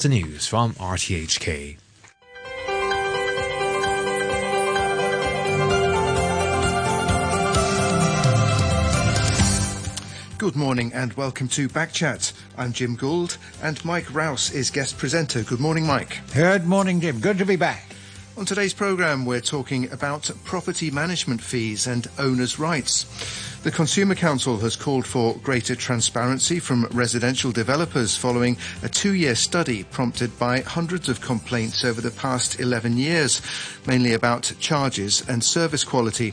The news from RTHK. Good morning and welcome to Backchat. I'm Jim Gould and Mike Rouse is guest presenter. Good morning, Mike. Good morning, Jim. Good to be back. On today's programme, we're talking about property management fees and owners' rights. The Consumer Council has called for greater transparency from residential developers following a two-year study prompted by hundreds of complaints over the past 11 years, mainly about charges and service quality.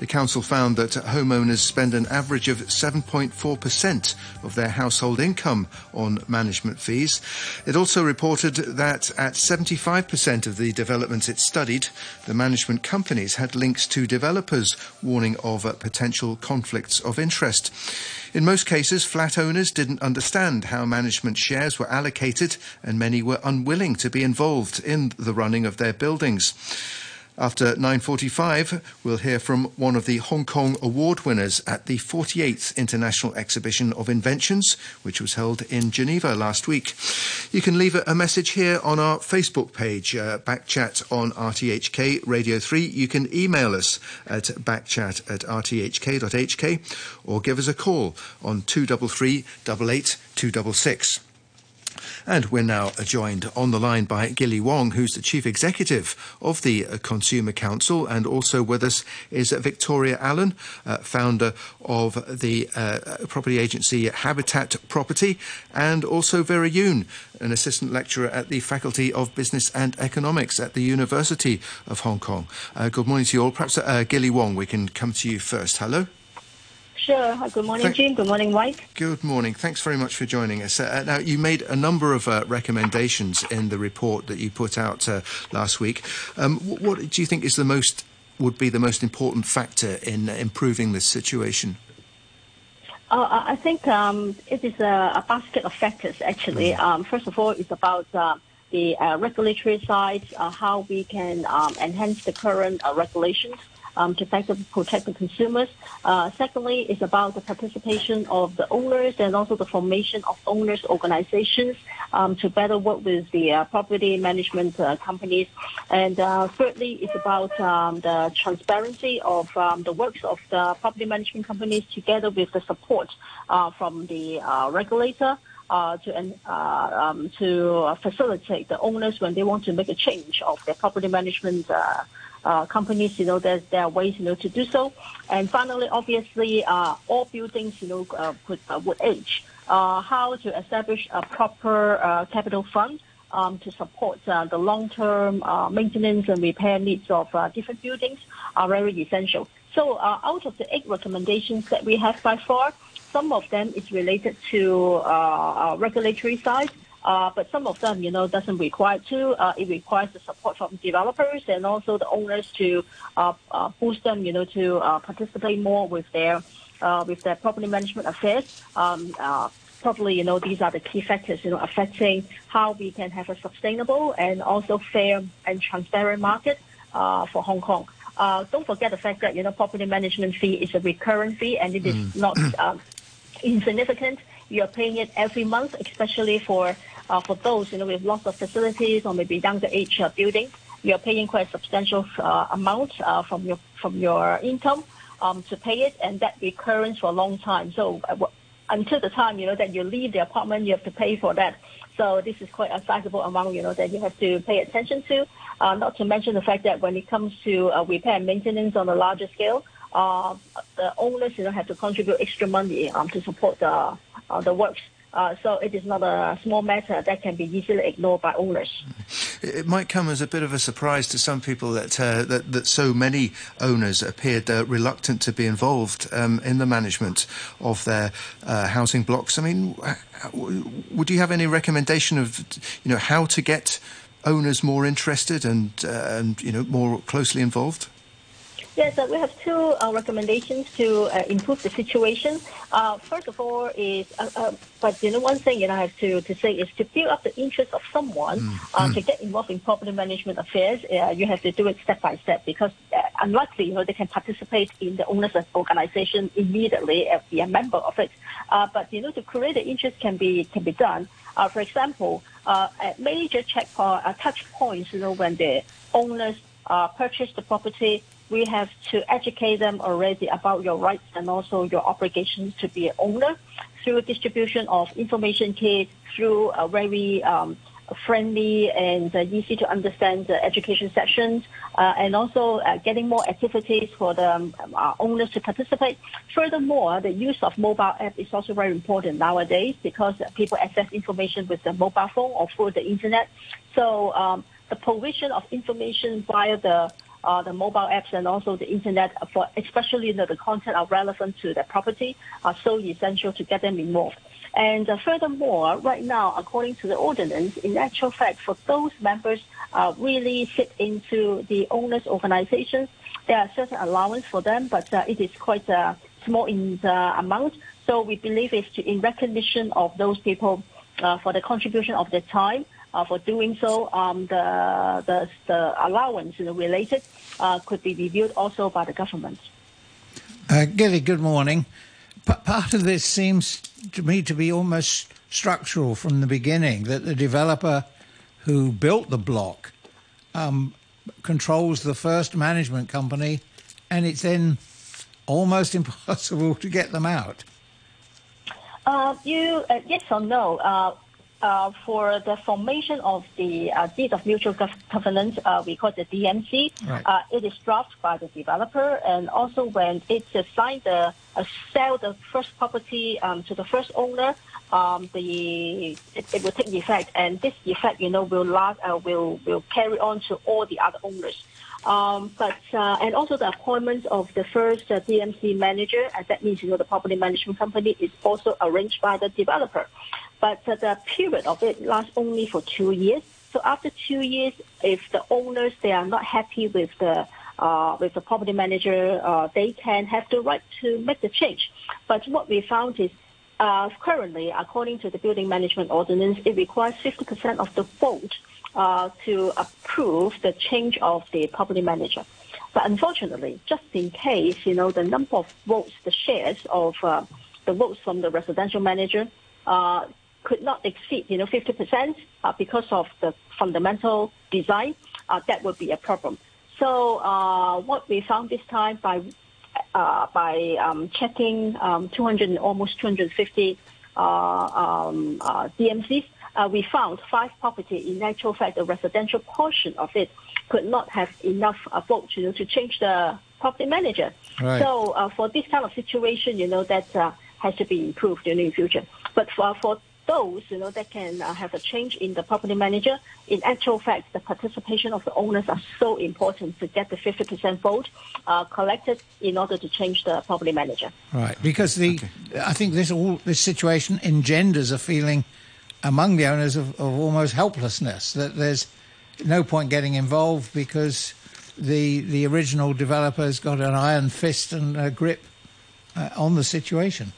The council found that homeowners spend an average of 7.4% of their household income on management fees. It also reported that at 75% of the developments it studied, the management companies had links to developers, warning of potential conflicts of interest. In most cases, flat owners didn't understand how management shares were allocated, and many were unwilling to be involved in the running of their buildings. After 9.45, we'll hear from one of the Hong Kong award winners at the 48th International Exhibition of Inventions, which was held in Geneva last week. You can leave a message here on our Facebook page, uh, Backchat on RTHK Radio 3. You can email us at backchat at rthk.hk or give us a call on 233 88 266. And we're now joined on the line by Gilly Wong, who's the Chief Executive of the Consumer Council. And also with us is Victoria Allen, uh, founder of the uh, property agency Habitat Property, and also Vera Yuen, an assistant lecturer at the Faculty of Business and Economics at the University of Hong Kong. Uh, good morning to you all. Perhaps uh, Gilly Wong, we can come to you first. Hello. Sure. Good morning, Thank- Jim. Good morning, Mike. Good morning. Thanks very much for joining us. Uh, now, you made a number of uh, recommendations in the report that you put out uh, last week. Um, what do you think is the most would be the most important factor in improving this situation? Uh, I think um, it is a, a, basket of factors, actually. Mm. Um, first of all, it's about uh, the uh, regulatory side, how we can um, enhance the current regulations um, to better protect the consumers. Uh, secondly, it's about the participation of the owners and also the formation of owners organizations um, to better work with the uh, property management uh, companies. And uh, thirdly, it's about um, the transparency of um, the works of the property management companies together with the support uh, from the uh, regulator. Uh, to uh, um, to facilitate the owners when they want to make a change of their property management uh, uh, companies, you know, there, there are ways, you know, to do so. And finally, obviously, uh, all buildings, you know, uh, could, uh, would age. Uh, how to establish a proper uh, capital fund um, to support uh, the long-term uh, maintenance and repair needs of uh, different buildings are very essential. So uh, out of the eight recommendations that we have by far, some of them is related to uh, regulatory side, uh, but some of them, you know, doesn't require to. Uh, it requires the support from developers and also the owners to uh, uh, boost them, you know, to uh, participate more with their uh, with their property management affairs. Um, uh, probably, you know, these are the key factors, you know, affecting how we can have a sustainable and also fair and transparent market uh, for Hong Kong. Uh, don't forget the fact that, you know, property management fee is a recurrent fee and it is mm. not uh, insignificant. You're paying it every month, especially for uh, for those, you know, with lots of facilities or maybe younger age uh, buildings, you're paying quite a substantial uh, amount uh, from your from your income um, to pay it, and that recurrence for a long time. So uh, until the time you know that you leave the apartment, you have to pay for that. So this is quite a sizable amount, you know, that you have to pay attention to. Uh, not to mention the fact that when it comes to uh, repair and maintenance on a larger scale, uh, the owners, you know, have to contribute extra money um, to support the uh, the works. Uh, so it is not a small matter that can be easily ignored by owners. It might come as a bit of a surprise to some people that uh, that, that, so many owners appeared uh, reluctant to be involved um, in the management of their uh, housing blocks. I mean, would you have any recommendation of you know how to get owners more interested and uh, and you know more closely involved? Yes, uh, we have two uh, recommendations to uh, improve the situation. Uh, first of all, is uh, uh, but you know one thing you know I have to, to say is to build up the interest of someone mm. to get involved in property management affairs. you have to do it step by step because unlikely you know they can participate in the owners organization immediately and be a member of it. but you know to create the interest can be can be done. Uh, for example, uh, at major checkpoint, uh, touch points, you know, when the owners uh, purchase the property, we have to educate them already about your rights and also your obligations to be an owner through distribution of information kit, through a very um, friendly and uh, easy to understand uh, education sessions, uh, and also uh, getting more activities for the um, owners to participate. Furthermore, the use of mobile app is also very important nowadays because people access information with the mobile phone or through the internet. So um, the provision of information via the uh, the mobile apps and also the internet for especially know, the content are relevant to the property are so essential to get them involved. And uh, furthermore, right now, according to the ordinance, in actual fact, for those members uh, really fit into the owners' organizations, there are certain allowance for them, but uh, it is quite uh, small in the amount. So we believe it's to, in recognition of those people uh, for the contribution of their time. Uh, for doing so, um, the, the, the allowance related uh, could be reviewed also by the government. Uh, Gilly, good morning. P- part of this seems to me to be almost structural from the beginning that the developer who built the block um, controls the first management company and it's then almost impossible to get them out. Uh, you uh, yes or no? Uh, uh, for the formation of the uh, deed of mutual covenant, uh, we call it the DMC. Right. Uh, it is drafted by the developer, and also when it's assigned the uh, sell the first property um, to the first owner, um, the it, it will take effect, and this effect, you know, will last uh, will will carry on to all the other owners. Um, but uh, and also the appointment of the first uh, DMC manager, and that means you know the property management company is also arranged by the developer. But the period of it lasts only for two years. So after two years, if the owners they are not happy with the uh, with the property manager, uh, they can have the right to make the change. But what we found is uh, currently, according to the building management ordinance, it requires 50% of the vote uh, to approve the change of the property manager. But unfortunately, just in case, you know, the number of votes, the shares of uh, the votes from the residential manager uh, could not exceed, you know, 50% uh, because of the fundamental design, uh, that would be a problem. So uh, what we found this time by uh, by um, checking um, 200 almost 250 uh, um, uh, DMCs, uh, we found five property. In actual fact, the residential portion of it could not have enough uh, votes, you know, to change the property manager. Right. So uh, for this kind of situation, you know, that uh, has to be improved in the future. But for, for those, you know, that can uh, have a change in the property manager, in actual fact, the participation of the owners are so important to get the 50% vote uh, collected in order to change the property manager. Right, because the I think this all this situation engenders a feeling among the owners of, of almost helplessness that there's no point getting involved because the the original developer's got an iron fist and a grip uh, on the situation.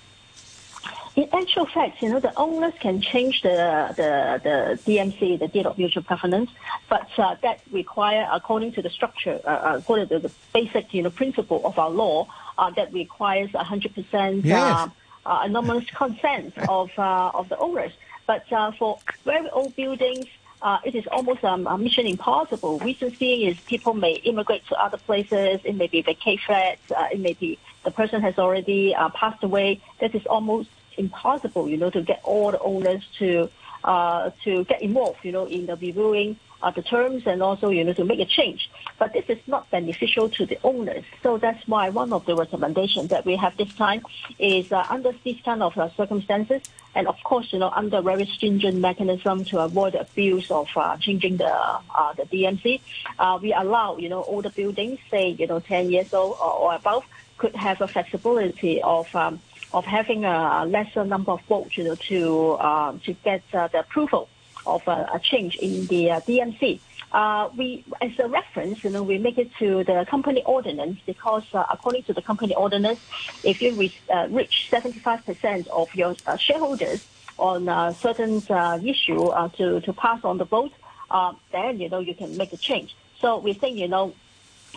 In actual fact, you know, the owners can change the, the, the DMC, the deed of mutual covenant, but uh, that require, according to the structure, uh, according to the basic, you know, principle of our law, uh, that requires 100% Yes. uh, uh, anonymous consent of, uh, of the owners. But uh, for very old buildings, uh, it is almost um, a mission impossible. Reason being is people may immigrate to other places. It may be vacate flats. Uh, it may be the person has already uh, passed away. That is almost impossible, you know, to get all the owners to uh, to get involved, you know, in the reviewing uh, the terms and also, you know, to make a change. But this is not beneficial to the owners. So that's why one of the recommendations that we have this time is uh, under these kind of uh, circumstances, and of course, you know, under very stringent mechanism to avoid the abuse of uh, changing the uh, the DMC, uh, we allow, you know, older buildings, say, you know, 10 years old or, or above, could have a flexibility of um, of having a lesser number of votes, you know, to uh, to get uh, the approval of a, a change in the uh, DMC. Uh, we, as a reference, you know, we make it to the company ordinance because uh, according to the company ordinance, if you re- uh, reach 75% of your uh, shareholders on a certain uh, issue uh, to, to pass on the vote, uh, then, you know, you can make a change. So we think, you know,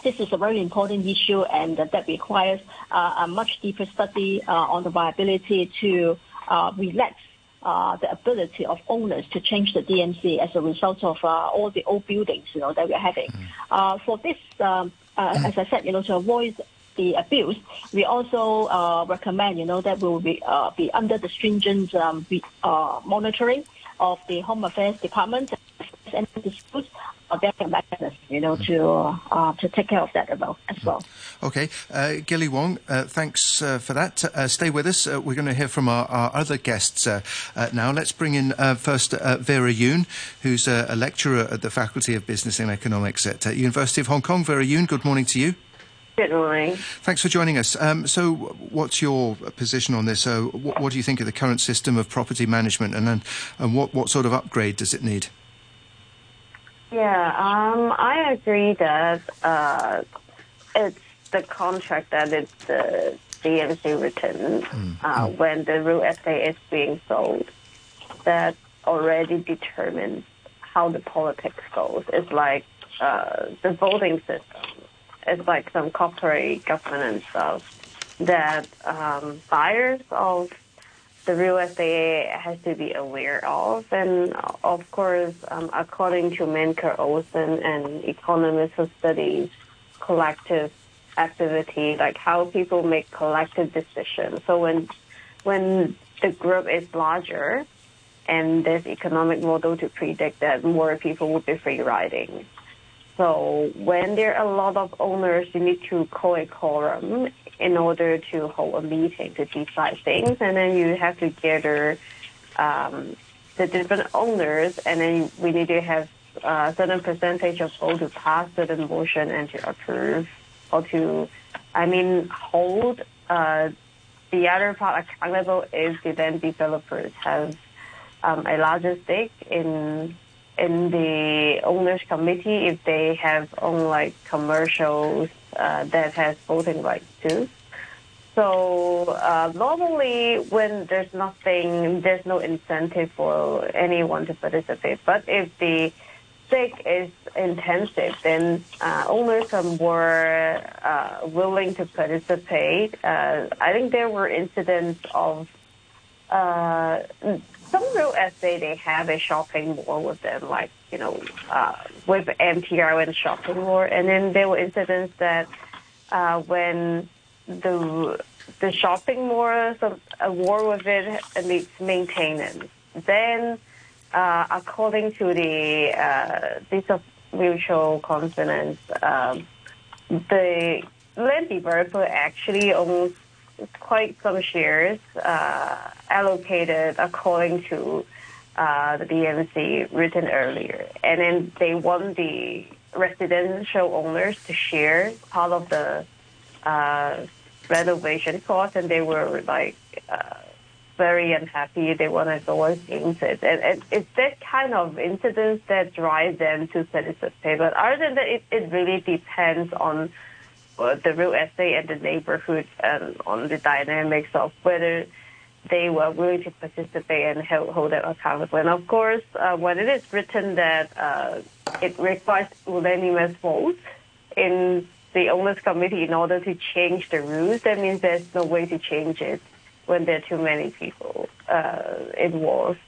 this is a very important issue and that requires uh, a much deeper study uh, on the viability to uh, relax uh, the ability of owners to change the DMC as a result of uh, all the old buildings, you know, that we're having. Uh, for this, um, uh, as I said, you know, to avoid the abuse, we also uh, recommend, you know, that we will be, uh, be under the stringent um, uh, monitoring of the Home Affairs Department and disputes are there mechanisms, you know, to uh, to take care of that as well. As well. Okay, uh, Gilly Wong, uh, thanks uh, for that. Uh, stay with us. Uh, we're going to hear from our, our other guests uh, uh, now. Let's bring in uh, first uh, Vera Yuen, who's uh, a lecturer at the Faculty of Business and Economics at uh, University of Hong Kong. Vera Yuen, good morning to you. Good morning. Thanks for joining us. Um, so, what's your position on this? So, what, what do you think of the current system of property management, and then, and what, what sort of upgrade does it need? Yeah, um, I agree that uh, it's the contract that it's the DMC written uh, when the real estate is being sold that already determines how the politics goes. It's like uh, the voting system. It's like some corporate governance stuff that um, buyers of the real estate has to be aware of. And of course, um, according to Mancur Olson and economists who study collective activity, like how people make collective decisions. So when when the group is larger and there's economic model to predict that more people will be free riding. So when there are a lot of owners, you need to call a quorum in order to hold a meeting to decide things, and then you have to gather um, the different owners, and then we need to have a certain percentage of vote to pass certain motion and to approve or to, I mean, hold uh, the other part accountable if the then developers have um, a larger stake in in the owners committee if they have own like commercials uh, that has voting rights too. So uh, normally, when there's nothing, there's no incentive for anyone to participate. But if the stake is intensive, then uh, owners are more uh, willing to participate. Uh, I think there were incidents of uh, some real estate they have a shopping mall with them, like you know, uh, with MTR and shopping mall, and then there were incidents that uh, when the the shopping mall some a war with it needs maintenance. Then, uh, according to the uh, this of mutual covenant, um, the land developer actually owns quite some shares uh, allocated according to uh, the DMC written earlier, and then they want the residential owners to share part of the uh, renovation cost, and they were like uh, very unhappy. They want to go against it, and, and it's that kind of incidents that drive them to participate. But other than that, it, it really depends on the real estate and the neighborhood and on the dynamics of whether they were willing to participate and hold, hold them accountable. And of course, uh, when it is written that uh, it requires unanimous votes in the owners committee in order to change the rules, that means there's no way to change it when there are too many people uh, involved.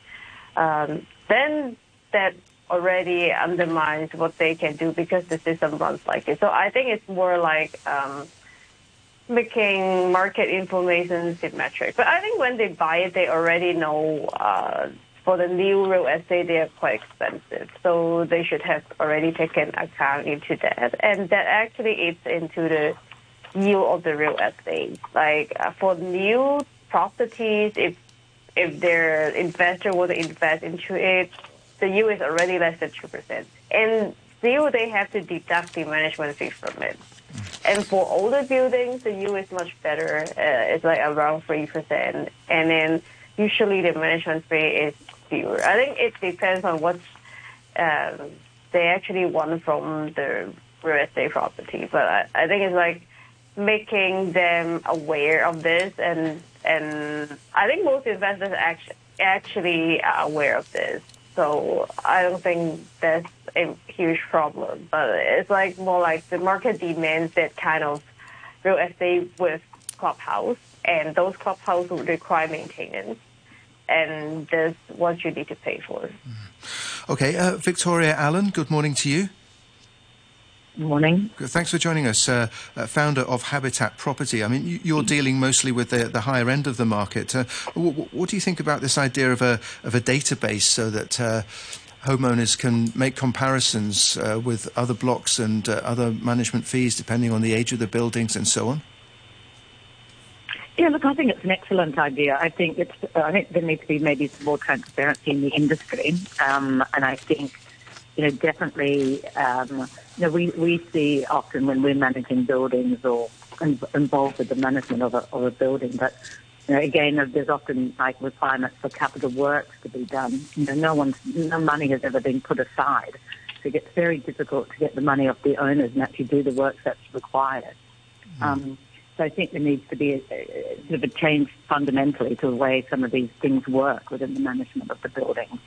Um, then that already undermines what they can do because the system runs like it. So I think it's more like um, making market information symmetric. But I think when they buy it, they already know uh, for the new real estate, they are quite expensive. So they should have already taken account into that. And that actually eats into the yield of the real estate. Like uh, for new properties, if if their investor to invest into it, the is already less than 2%. And still they have to deduct the management fee from it. And for older buildings, the yield is much better. Uh, it's like around 3%. And then usually the management fee is fewer. I think it depends on what um, they actually want from the real estate property. But I, I think it's like making them aware of this and and I think most investors actually actually are aware of this. So I don't think that's a huge problem. But it's like more like the market demands that kind of real estate with clubhouse, and those clubhouse would require maintenance. and that's what you need to pay for. Okay, uh, Victoria Allen, good morning to you. Morning. Thanks for joining us, uh, uh, founder of Habitat Property. I mean, you, are dealing mostly with the, the, higher end of the market. Uh, what, what, do you think about this idea of a of a database so that uh, homeowners can make comparisons uh, with other blocks and uh, other management fees depending on the age of the buildings and so on? Yeah, look, I think it's an excellent idea. I think it's. I think there needs to be maybe some more transparency in the industry, um, and I think you know, definitely, um, you know, we, we see often when we're managing buildings or involved with the management of a, of a building, but you know, again, there's often like requirements for capital works to be done. You know, no one's, no money has ever been put aside. So it gets very difficult to get the money off the owners and actually do the work that's required. Mm. Um, so I think there needs to be a, a, sort of a change fundamentally to the way some of these things work within the management of the building.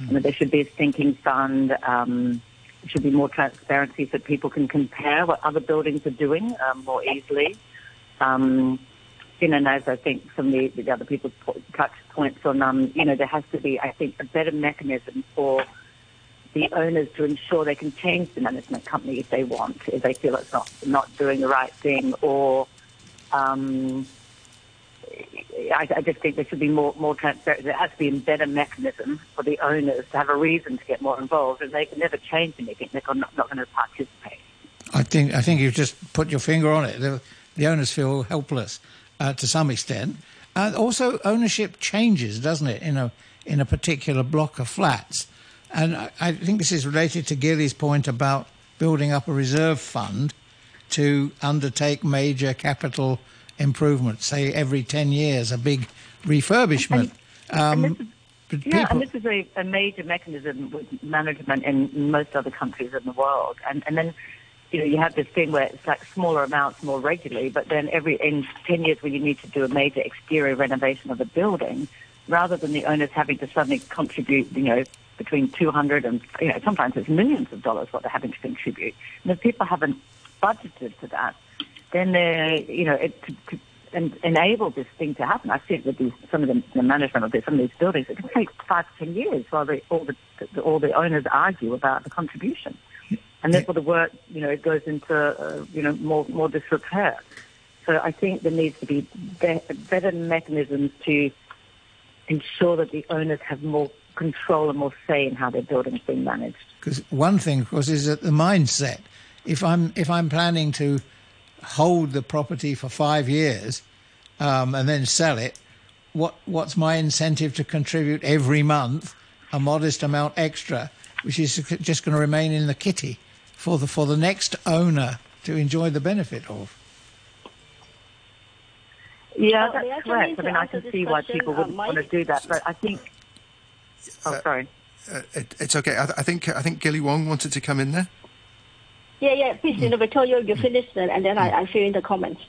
Mm. Know, there should be a sinking fund. Um, there should be more transparency so people can compare what other buildings are doing um, more easily. Um, you know, and as I think some of the, the other people touched points on, um, you know, there has to be, I think, a better mechanism for the owners to ensure they can change the management company if they want, if they feel it's not not doing the right thing, or um, I, I, just think there should be more more transparency. There has to be a better mechanism for the owners to have a reason to get more involved, and they can never change anything. They're not, not going to participate. I think I think you've just put your finger on it. The, the owners feel helpless uh, to some extent. Uh, also, ownership changes, doesn't it, in a in a particular block of flats? And I, I think this is related to Gilly's point about building up a reserve fund to undertake major capital improvement, say every 10 years, a big refurbishment. And, um, and is, yeah, people, and this is a, a, major mechanism with management in most other countries in the world. And, and then, you know, you have this thing where it's like smaller amounts more regularly, but then every in 10 years when you need to do a major exterior renovation of a building, rather than the owners having to suddenly contribute, you know, between 200 and, you know, sometimes it's millions of dollars what they're having to contribute. And if people haven't budgeted for that, then they, you know, it, to, to enable this thing to happen. I've seen with these, some of the, the management of some of these buildings, it can take five to ten years while all the, the all the owners argue about the contribution, and therefore the work, you know, it goes into uh, you know more more disrepair. So I think there needs to be, be better mechanisms to ensure that the owners have more control and more say in how their buildings being managed. Because one thing, of course, is that the mindset. If I'm if I'm planning to hold the property for five years um, and then sell it, what what's my incentive to contribute every month a modest amount extra, which is just going to remain in the kitty for the for the next owner to enjoy the benefit of? Yeah, that's correct. I mean, I can see why people wouldn't uh, want to do that, but I think. Oh, uh, sorry. Uh, it, it's okay. I, I, think I think Gilly Wong wanted to come in there. Yeah, yeah. Please, you know, Victoria, you finish it, and then I, I fill in the comments.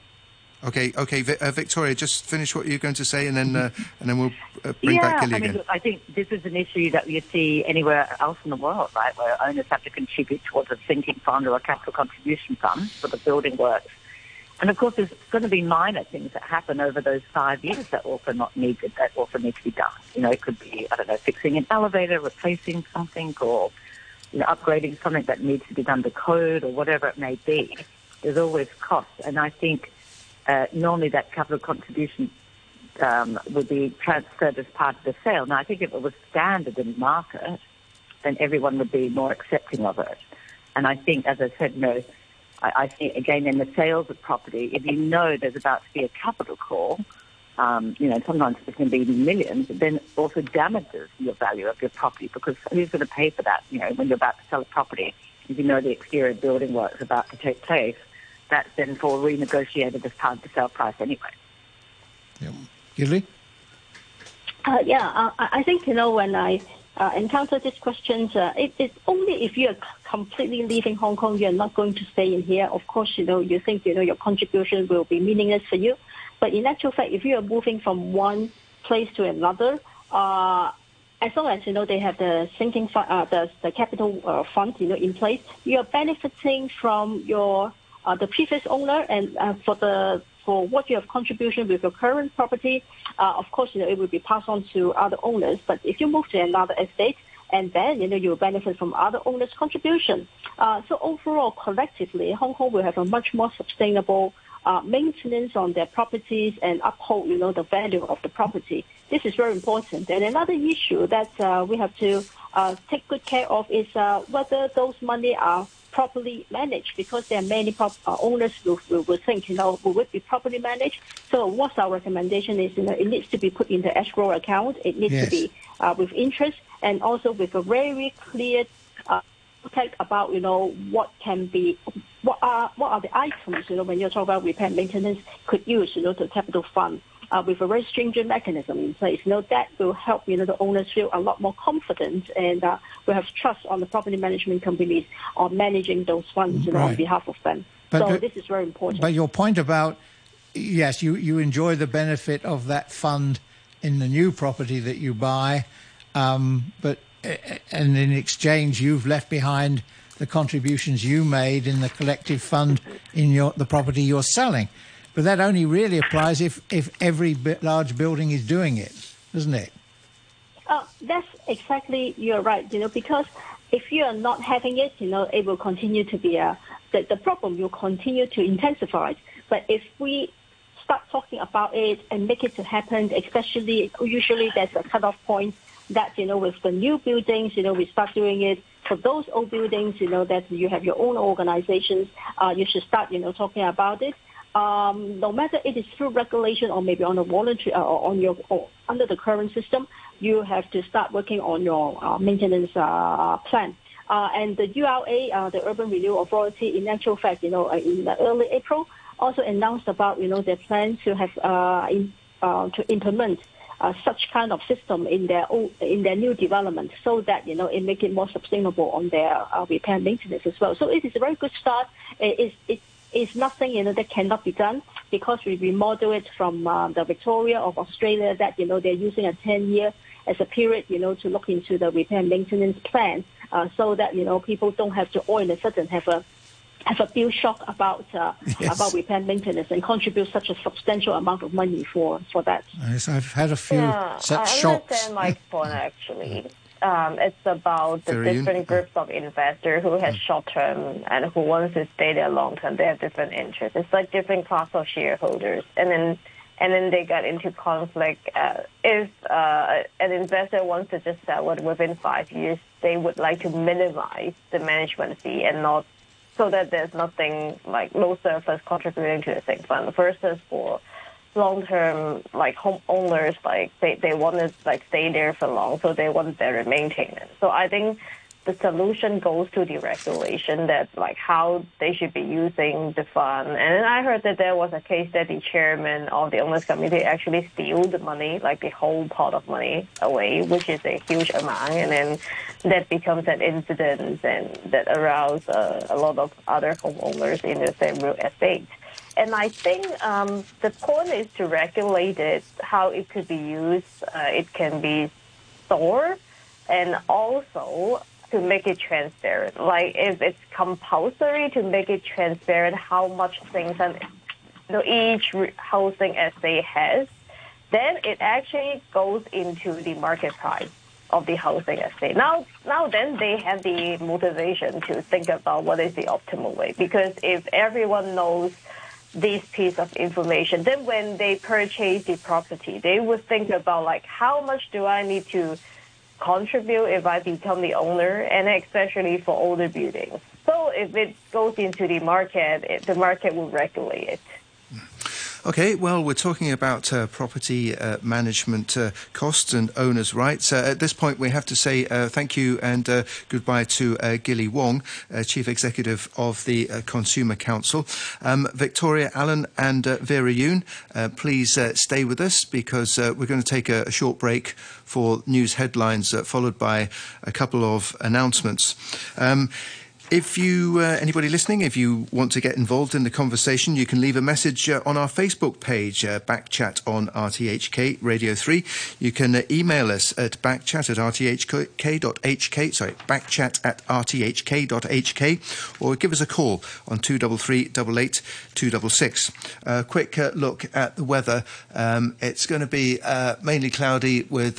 Okay, okay, uh, Victoria, just finish what you're going to say, and then uh, and then we'll uh, bring yeah, back Gilly I mean, again. Look, I think this is an issue that you see anywhere else in the world, right, where owners have to contribute towards a sinking fund or a capital contribution fund for the building works. And of course, there's going to be minor things that happen over those five years that also not needed, that also need to be done. You know, it could be, I don't know, fixing an elevator, replacing something, or you know, upgrading something that needs to be done to code or whatever it may be, there's always costs. And I think uh, normally that capital contribution um, would be transferred as part of the sale. Now, I think if it was standard in the market, then everyone would be more accepting of it. And I think, as I said, you know, I, I think again in the sales of property, if you know there's about to be a capital call, um, you know, sometimes it can be millions, then also damages your value of your property because who's going to pay for that? You know, when you're about to sell a property, if you know the exterior building work is about to take place, that's then for renegotiated as part of the sale price anyway. Yeah. Gilly? Uh, yeah, uh, I think, you know, when I uh, encounter these questions, uh, it, it's only if you are completely leaving Hong Kong, you're not going to stay in here. Of course, you know, you think, you know, your contribution will be meaningless for you. But in actual fact, if you are moving from one place to another, uh, as long as you know they have the sinking fund, uh, the the capital uh, fund, you know, in place, you are benefiting from your uh, the previous owner, and uh, for the for what you have contribution with your current property, uh, of course, you know, it will be passed on to other owners. But if you move to another estate, and then, you know, you'll benefit from other owners' contribution. Uh, so overall, collectively, Hong Kong will have a much more sustainable uh, maintenance on their properties and uphold, you know, the value of the property. This is very important. And another issue that uh, we have to uh, take good care of is uh, whether those money are properly managed because there are many prop- uh, owners who will, will think, you know, will it be properly managed? So what's our recommendation is, you know, it needs to be put in the escrow account. It needs Yes. to be uh, with interest and also with a very clear uh, about, you know, what can be, what are, what are the items, you know, when you're talking about repair and maintenance could use, you know, the capital fund. Uh, with a very stringent mechanism in place, you know, that will help, you know, the owners feel a lot more confident and uh, will have trust on the property management companies on managing those funds, you know, on behalf of them. But- so but- this is very important. But your point about yes, you, you enjoy the benefit of that fund in the new property that you buy, um, but and in exchange you've left behind the contributions you made in the collective fund in your the property you're selling. But that only really applies if if every large building is doing it, doesn't it? Uh, that's exactly you're right. You know, because if you are not having it, you know, it will continue to be a the, the problem will continue to intensify. But if we start talking about it and make it to happen, especially usually there's a cutoff point that you know with the new buildings, you know, we start doing it. For those old buildings, you know, that you have your own organizations, uh, you should start, you know, talking about it um, no matter it is through regulation or maybe on a voluntary uh, or on your or under the current system, you have to start working on your uh, maintenance uh, plan. Uh, and the URA, uh, the Urban Renewal Authority, in actual fact, you know, uh, in early April, also announced about you know their plan to have uh, in, uh, to implement uh, such kind of system in their own, in their new development, so that you know it make it more sustainable on their uh, repair maintenance as well. So it is a very good start. It is it is nothing you know that cannot be done because we remodel it from uh, the Victoria of Australia that you know they're using a 10 year as a period you know to look into the repair maintenance plan uh, so that you know people don't have to all in a sudden have a have a bill shock about uh, Yes. about repair maintenance and contribute such a substantial amount of money for for that. Yes, I've had a few Yeah, such I shocks. understand Mike's point actually. Um, it's about the Very in- different groups of investors who has short term and who wants to stay there long term. They have different interests. It's like different class of shareholders, and then and then they get into conflict. Uh, if uh, an investor wants to just sell it within five years, they would like to minimize the management fee and not so that there's nothing like no surplus contributing to the same fund versus for long term like homeowners like they, they want to like stay there for long so they want their maintenance. So I think the solution goes to the regulation that like how they should be using the fund. And I heard that there was a case that the chairman of the owners committee actually steal the money, like the whole pot of money away, which is a huge amount. And then that becomes an incident and that arouse uh, a lot of other homeowners in the same real estate. And I think um, the point is to regulate it, how it could be used. Uh, it can be stored and also to make it transparent. Like if it's compulsory to make it transparent how much things and you know, each housing estate has, then it actually goes into the market price of the housing estate. Now, now then they have the motivation to think about what is the optimal way. Because if everyone knows this piece of information, then when they purchase the property, they would think about like how much do I need to contribute if I become the owner, and especially for older buildings. So if it goes into the market, it, the market will regulate it. Okay, well, we're talking about uh, property uh, management uh, costs and owners' rights. Uh, at this point, we have to say uh, thank you and uh, goodbye to Gilly Wong, Chief Executive of the Consumer Council. Um, Victoria Allen and Vera Yuen, please stay with us because we're going to take a, a short break for news headlines, followed by a couple of announcements. Um, if you, uh, anybody listening, if you want to get involved in the conversation, you can leave a message uh, on our Facebook page, uh, Backchat on RTHK Radio 3. You can uh, email us at backchat at rthk.hk, sorry, backchat at rthk.hk, or give us a call on 233 88 266. A quick uh, look at the weather. Um, it's going to be uh, mainly cloudy with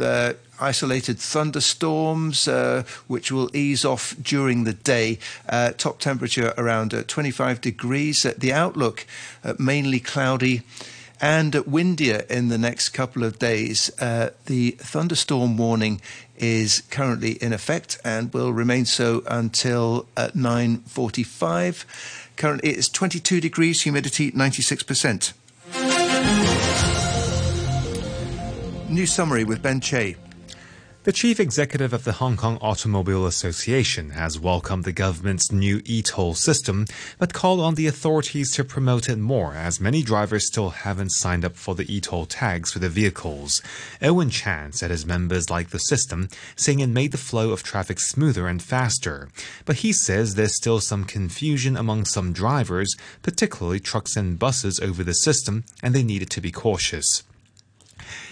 isolated thunderstorms, uh, which will ease off during the day. Uh, top temperature around uh, 25 degrees. Uh, the outlook uh, mainly cloudy. And windier in the next couple of days. The thunderstorm warning is currently in effect and will remain so until 9:45. Currently, it's 22 degrees, humidity 96%. New summary with Ben Che. The chief executive of the Hong Kong Automobile Association has welcomed the government's new e-toll system, but called on the authorities to promote it more as many drivers still haven't signed up for the e-toll tags for their vehicles. Owen Chan said his members like the system, saying it made the flow of traffic smoother and faster. But he says there's still some confusion among some drivers, particularly trucks and buses over the system, and they needed to be cautious.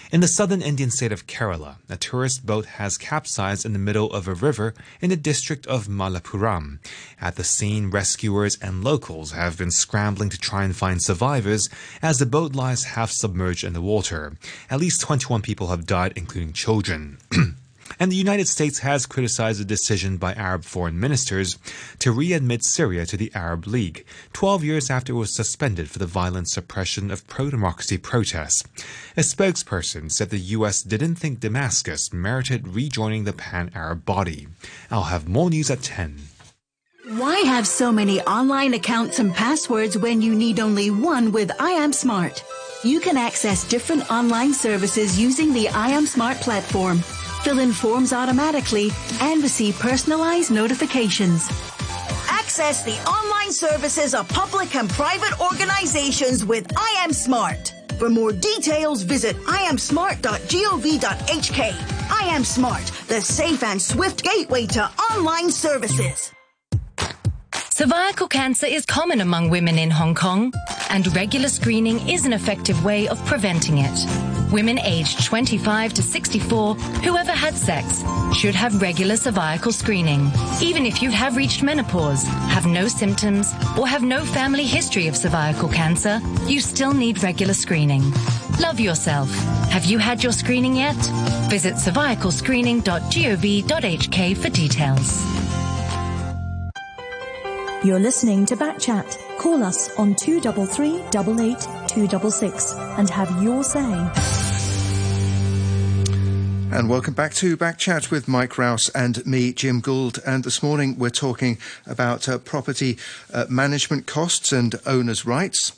In the southern Indian state of Kerala, a tourist boat has capsized in the middle of a river in the district of Malappuram. At the scene, rescuers and locals have been scrambling to try and find survivors as the boat lies half submerged in the water. At least 21 people have died, including children. And the United States has criticized the decision by Arab foreign ministers to readmit Syria to the Arab League, 12 years after it was suspended for the violent suppression of pro democracy protests. A spokesperson said the U.S. didn't think Damascus merited rejoining the pan Arab body. I'll have more news at 10. Why have so many online accounts and passwords when you need only one with I Am Smart? You can access different online services using the I Am Smart platform fill in forms automatically, and receive personalized notifications. Access the online services of public and private organizations with I Am Smart. For more details, visit iamsmart.gov.hk. I Am Smart, the safe and swift gateway to online services. Cervical cancer is common among women in Hong Kong, and regular screening is an effective way of preventing it. Women aged 25 to 64 who had sex should have regular cervical screening. Even if you have reached menopause, have no symptoms, or have no family history of cervical cancer, you still need regular screening. Love yourself. Have you had your screening yet? Visit cervicalscreening.gov.hk for details. You're listening to Backchat. Call us on 233 88 266 and have your say. And welcome back to Backchat with Mike Rouse and me, Jim Gould. And this morning we're talking about uh, property uh, management costs and owners' rights.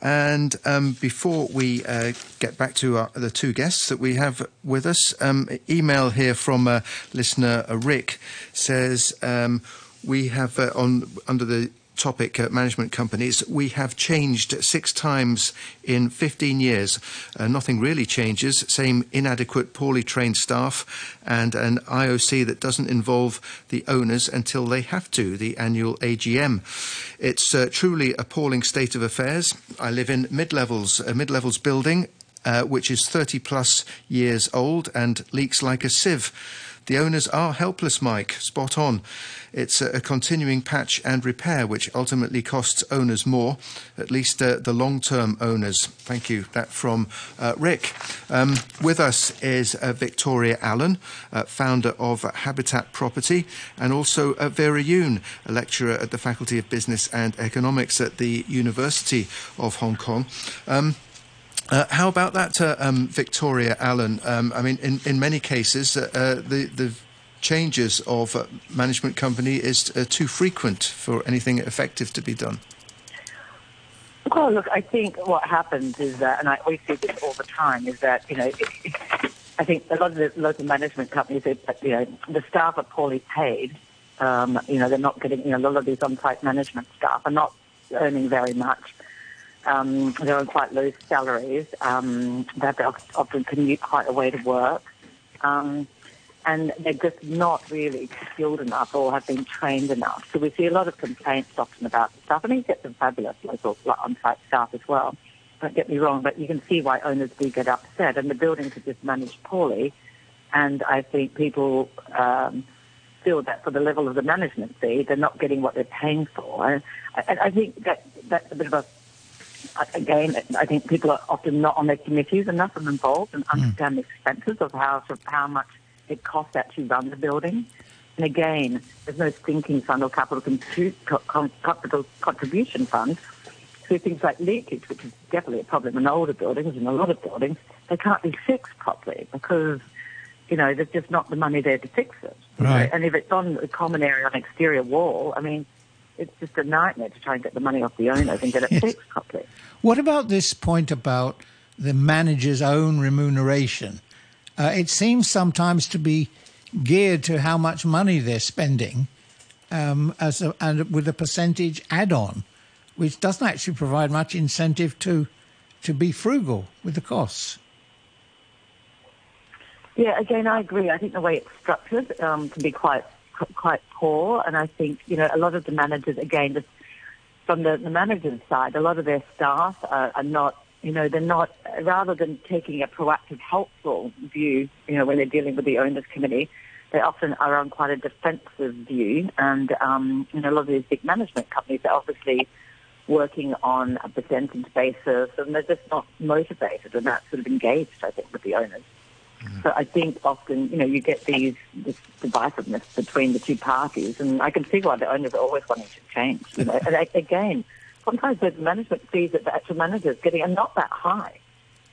And um, before we uh, get back to our, the two guests that we have with us, um, email here from uh, listener uh, Rick says. Um, we have uh, on under the topic uh, management companies we have changed six times in 15 years. Uh, nothing really changes. Same inadequate poorly trained staff and an IOC that doesn't involve the owners until they have to the annual AGM it's uh, truly appalling state of affairs. I live in mid-levels a mid-levels building uh, which is 30 plus years old and leaks like a sieve the owners are helpless, Mike. Spot on. It's a, a continuing patch and repair, which ultimately costs owners more, at least uh, the long term owners. Thank you. That from uh, Rick. Um, with us is uh, Victoria Allen, uh, founder of Habitat Property, and also uh, Vera Yuen, a lecturer at the Faculty of Business and Economics at the University of Hong Kong. Um, uh, how about that, uh, um, Victoria Allen? Um, I mean, in, in many cases, uh, uh the, the changes of uh, management company is uh, too frequent for anything effective to be done. Well, look, I think what happens is that, and I always see this all the time, is that you know, I think a lot of the local management companies, you know, the staff are poorly paid. Um, you know, they're not getting, you know, a lot of these on-site management staff are not earning very much. Um, they're on quite low salaries. Um, they have to often commute quite a way to work. Um, and they're just not really skilled enough or have been trained enough. So we see a lot of complaints often about the staff, and you get some fabulous local on-site staff as well. Don't get me wrong, but you can see why owners do get upset, and the buildings are just managed poorly. And I think people um, feel that for the level of the management fee, they're not getting what they're paying for. And I, I think that that's a bit of a again, I think people are often not on their committees enough and involved and hmm. understand the expenses of how of how much it costs to actually run the building. And again, there's no sinking fund or capital, capital contribution fund. So things like leakage, which is definitely a problem in older buildings, and a lot of buildings, they can't be fixed properly because, you know, there's just not the money there to fix it. Right. And if it's on a common area on an exterior wall, I mean, it's just a nightmare to try and get the money off the owners and get it Yes. fixed properly. What about this point about the manager's own remuneration? Uh, it seems sometimes to be geared to how much money they're spending, um, as a, and with a percentage add-on, which doesn't actually provide much incentive to to be frugal with the costs. Yeah, again, I agree. I think the way it's structured um, can be quite quite poor, and I think you know a lot of the managers, again, just from the, the managers' side, a lot of their staff are, are not, you know, they're not. Rather than taking a proactive, helpful view, you know, when they're dealing with the owners' committee, they often are on quite a defensive view, and um, you know, a lot of these big management companies are obviously working on a percentage basis, and they're just not motivated and not sort of engaged. I think with the owners. So I think often, you know, you get these this divisiveness between the two parties, and I can see why the owners are always wanting to change. You know, and again, sometimes the management fees that the actual manager is getting are not that high.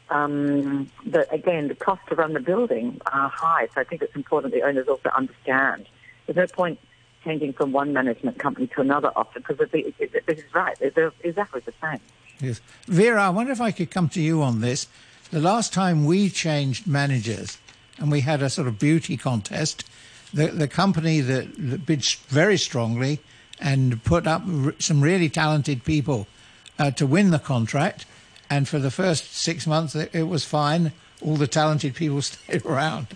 Um, but again, the cost to run the building are high, so I think it's important the owners also understand. There's no point changing from one management company to another often because this is right; they're exactly the same. Yes. Vera, I wonder if I could come to you on this. The last time we changed managers and we had a sort of beauty contest, the, the company that, bid very strongly and put up some really talented people uh, to win the contract. And for the first six months, it, it was fine. All the talented people stayed around.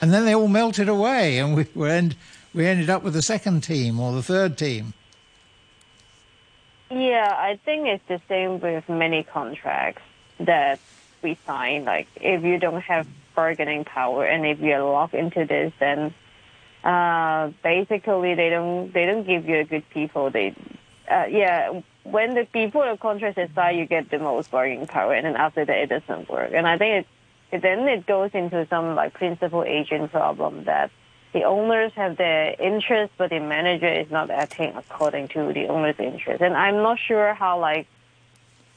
And then they all melted away, and we, were end, we ended up with the second team or the third team. Yeah, I think it's the same with many contracts that we sign. Like, if you don't have bargaining power and if you're locked into this, then uh, basically they don't they don't give you a good people. They, uh, yeah, when the before the contract is signed, you get the most bargaining power, and then after that, it doesn't work. And I think it, then it goes into some like principal agent problem that the owners have their interest, but the manager is not acting according to the owner's interest. And I'm not sure how like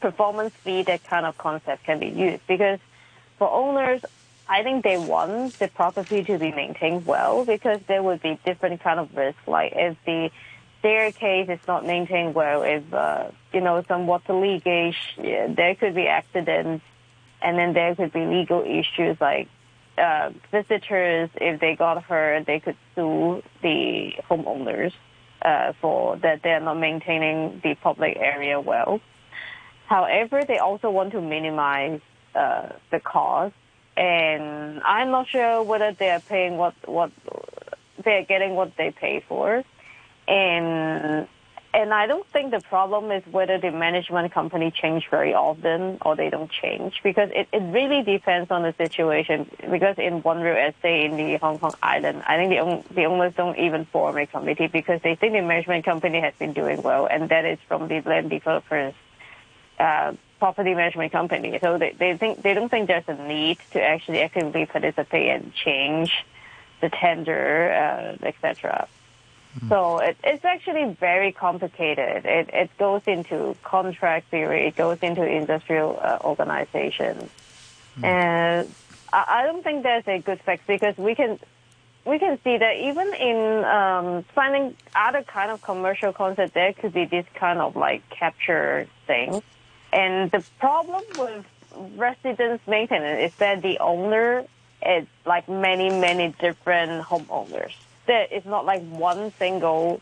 performance fee, that kind of concept can be used because for owners, I think they want the property to be maintained well because there would be different kind of risk. Like if the staircase is not maintained well, if uh, you know some water leakage, yeah, there could be accidents, and then there could be legal issues like uh, visitors, if they got hurt, they could sue the homeowners uh, for that they're not maintaining the public area well. However, they also want to minimize uh, the cost, and I'm not sure whether they are paying what what they're getting what they pay for, and and I don't think the problem is whether the management company change very often or they don't change. Because it, it really depends on the situation. Because in one real estate in the Hong Kong island, I think the, the owners don't even form a committee because they think the management company has been doing well, and that is from the land developers uh, property management company. So they, they think they don't think there's a need to actually actively participate and change the tender, uh, etc. So it, it's actually very complicated. It, it goes into contract theory. It goes into industrial uh, organizations, and I, I don't think there's a good fix because we can we can see that even in um, finding other kind of commercial concept, there could be this kind of like capture thing. And the problem with residence maintenance is that the owner is like many, many different homeowners. That it's not like one single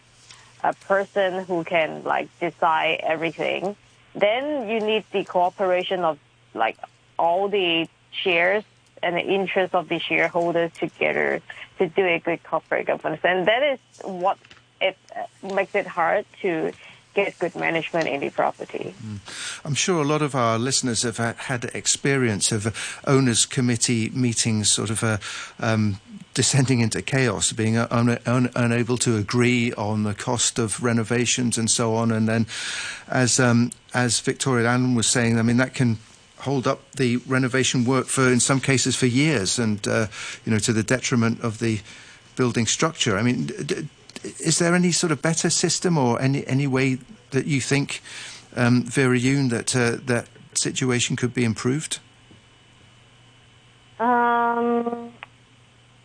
uh, person who can like decide everything. Then you need the cooperation of like all the shares and the interest of the shareholders together to do a good corporate governance. And that is what it uh, makes it hard to get good management in the property. I'm sure a lot of our listeners have had experience of owners' committee meetings sort of uh, um, descending into chaos, being un- un- unable to agree on the cost of renovations and so on. And then, as um, as Victoria Allen was saying, I mean that can hold up the renovation work for, in some cases, for years, and uh, you know to the detriment of the building structure. I mean. D- is there any sort of better system or any any way that you think, um, Vera Yuen, that uh, that situation could be improved? Um,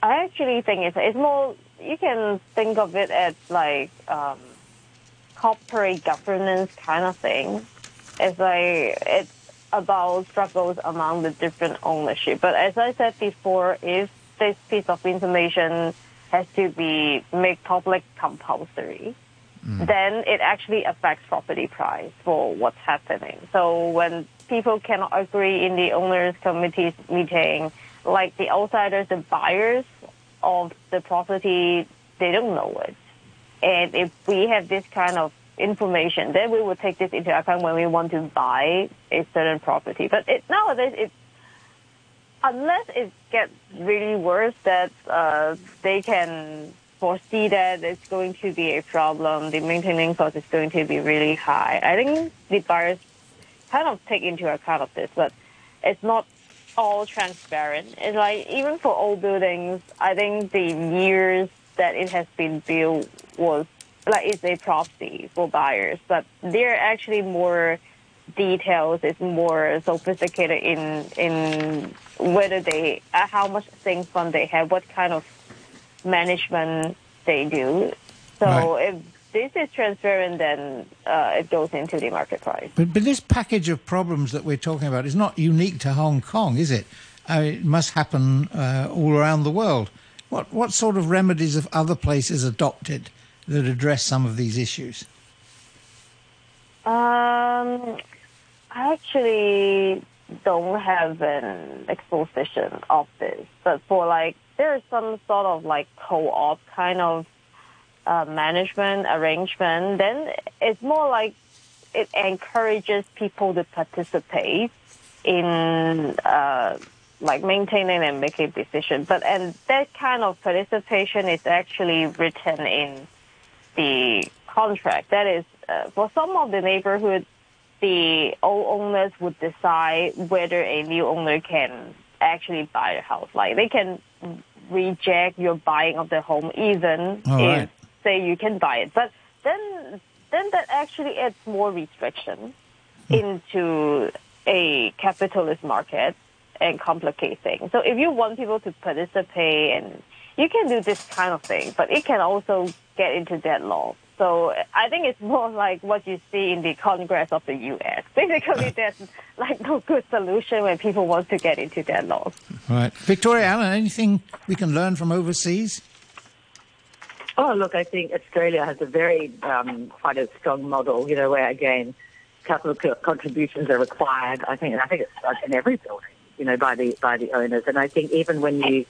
I actually think it's it's more. You can think of it as like um, corporate governance kind of thing. It's like it's about struggles among the different ownership. But as I said before, if this piece of information has to be made public compulsory, mm. then it actually affects property price for what's happening. So when people cannot agree in the owners committee's meeting, like the outsiders, the buyers of the property, they don't know it. And if we have this kind of information, then we will take this into account when we want to buy a certain property. But it, nowadays, it unless it gets really worse, that uh, they can foresee that it's going to be a problem. The maintenance cost is going to be really high. I think the buyers kind of take into account of this, but it's not all transparent. It's like even for old buildings, I think the years that it has been built was like it's a proxy for buyers, but there are actually more details. It's more sophisticated in in whether they uh, how much sink fund they have, what kind of management they do. So Right. if this is transparent, then uh, it goes into the market price. But, but this package of problems that we're talking about is not unique to Hong Kong, is it? I mean, it must happen uh, all around the world. What what sort of remedies have other places adopted that address some of these issues? Um, I actually don't have an exposition of this, but for like there's some sort of like co-op kind of uh, management arrangement. Then it's more like it encourages people to participate in uh, like maintaining and making decisions. But and that kind of participation is actually written in the contract. That is, uh, for some of the neighborhoods, the old owners would decide whether a new owner can actually buy a house. Like they can reject your buying of the home even All if right. say you can buy it. But then then that actually adds more restriction hmm. into a capitalist market and complicate things. So if you want people to participate and you can do this kind of thing, but it can also get into deadlock. So I think it's more like what you see in the Congress of the U.S. Basically, there's like no good solution when people want to get into their laws. Right, Victoria Allen. Anything we can learn from overseas? Oh, look, I think Australia has a very um, quite a strong model. You know, where again, capital co- contributions are required. I think, and I think it's in every building. You know, by the by the owners. And I think even when you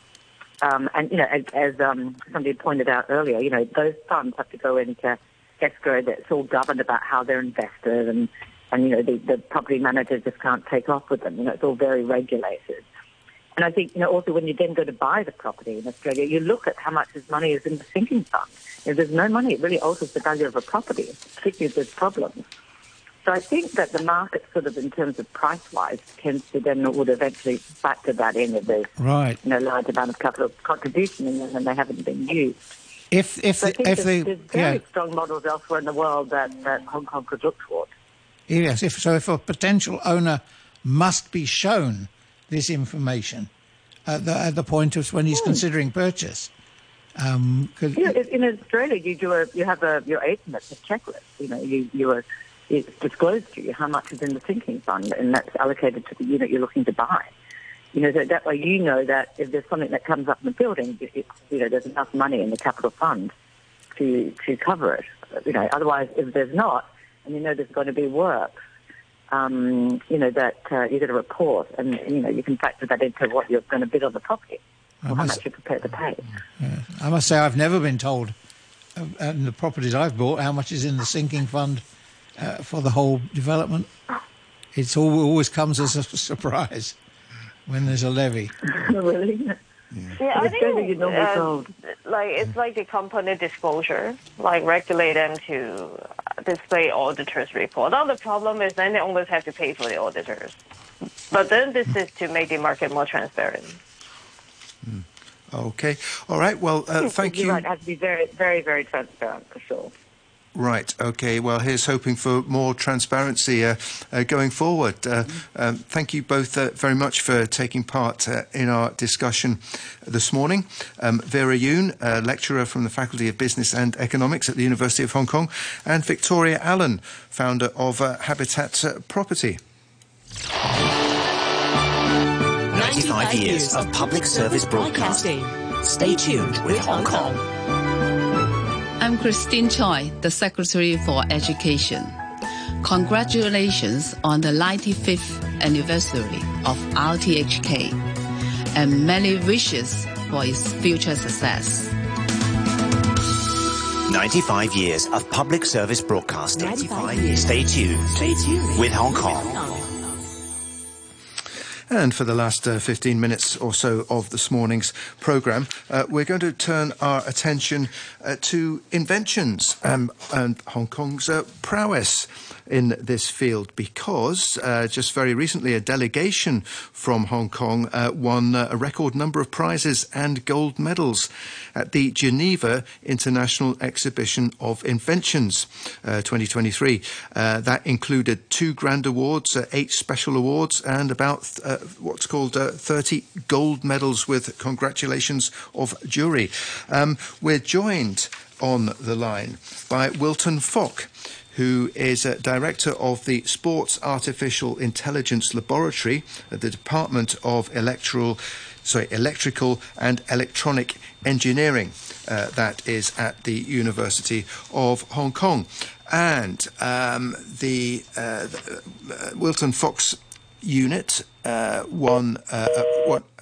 um, and you know, as, as um, somebody pointed out earlier, you know, those funds have to go into escrow. That's all governed about how they're invested, and and you know, the, the property manager just can't take off with them. You know, it's all very regulated. And I think, you know, also when you then go to buy the property in Australia, you look at how much this money is in the sinking fund. If there's no money, it really alters the value of a property, particularly if there's problems. So I think that the market sort of in terms of price-wise tends to then would eventually factor that in if there's, Right. you know, large amount of capital contribution in them and they haven't been used. If if So the, if there's, they there's yeah very strong models elsewhere in the world that, that Hong Kong could look towards. yes if so if a potential owner must be shown this information at the at the point of when he's considering purchase. Um, Yeah, in, in Australia, you do a you have a your agent that's a checklist. You know, you you are it's disclosed to you how much is in the sinking fund, and that's allocated to the unit you're looking to buy. You know, so that way you know that if there's something that comes up in the building, it, it, you know, there's enough money in the capital fund to to cover it. You know, otherwise, if there's not, and you know there's going to be work, um, you know, that uh, you get a report, and you know, you can factor that into what you're going to bid on the property, or how much you're prepared to pay. I must say, I've never been told uh, in the properties I've bought how much is in the sinking fund uh, for the whole development. It's all, always comes as a surprise when there's a levy. really? Yeah, I It's think better you don't be uh, like it's like the company disclosure, like regulate them to uh, display auditors' report. Now the problem is then they always have to pay for the auditors. But then this is to make the market more transparent. Okay. All right. Well, uh, thank You're you. right. It has to be very, very, very transparent for sure. Right. Okay. Well, here's hoping for more transparency uh, uh, going forward. Uh, um, thank you both uh, very much for taking part uh, in our discussion this morning. Um, Vera Yuen, uh, lecturer from the Faculty of Business and Economics at the University of Hong Kong, and Victoria Allen, founder of uh, Habitat uh, Property. 95 years of public service broadcasting. Stay tuned with Hong Kong. I'm Christine Choi, the Secretary for Education. Congratulations on the 95th anniversary of RTHK and many wishes for its future success. 95 years of public service broadcasting. 95 years. Stay tuned. Stay tuned with Hong Kong. And for the last uh, 15 minutes or so of this morning's programme, uh, we're going to turn our attention uh, to inventions um, and Hong Kong's uh, prowess in this field because uh, just very recently a delegation from Hong Kong uh, won uh, a record number of prizes and gold medals at the Geneva International Exhibition of Inventions uh, 2023. Uh, that included two grand awards, eight special awards, and about what's called uh, 30 gold medals with congratulations of jury. Um, we're joined on the line by Wilton Fok who is a director of the Sports Artificial Intelligence Laboratory at the Department of Electoral, sorry, Electrical and Electronic Engineering. Uh, that is at the University of Hong Kong. And um, the, uh, the uh, Wilton Fok's unit uh, won uh,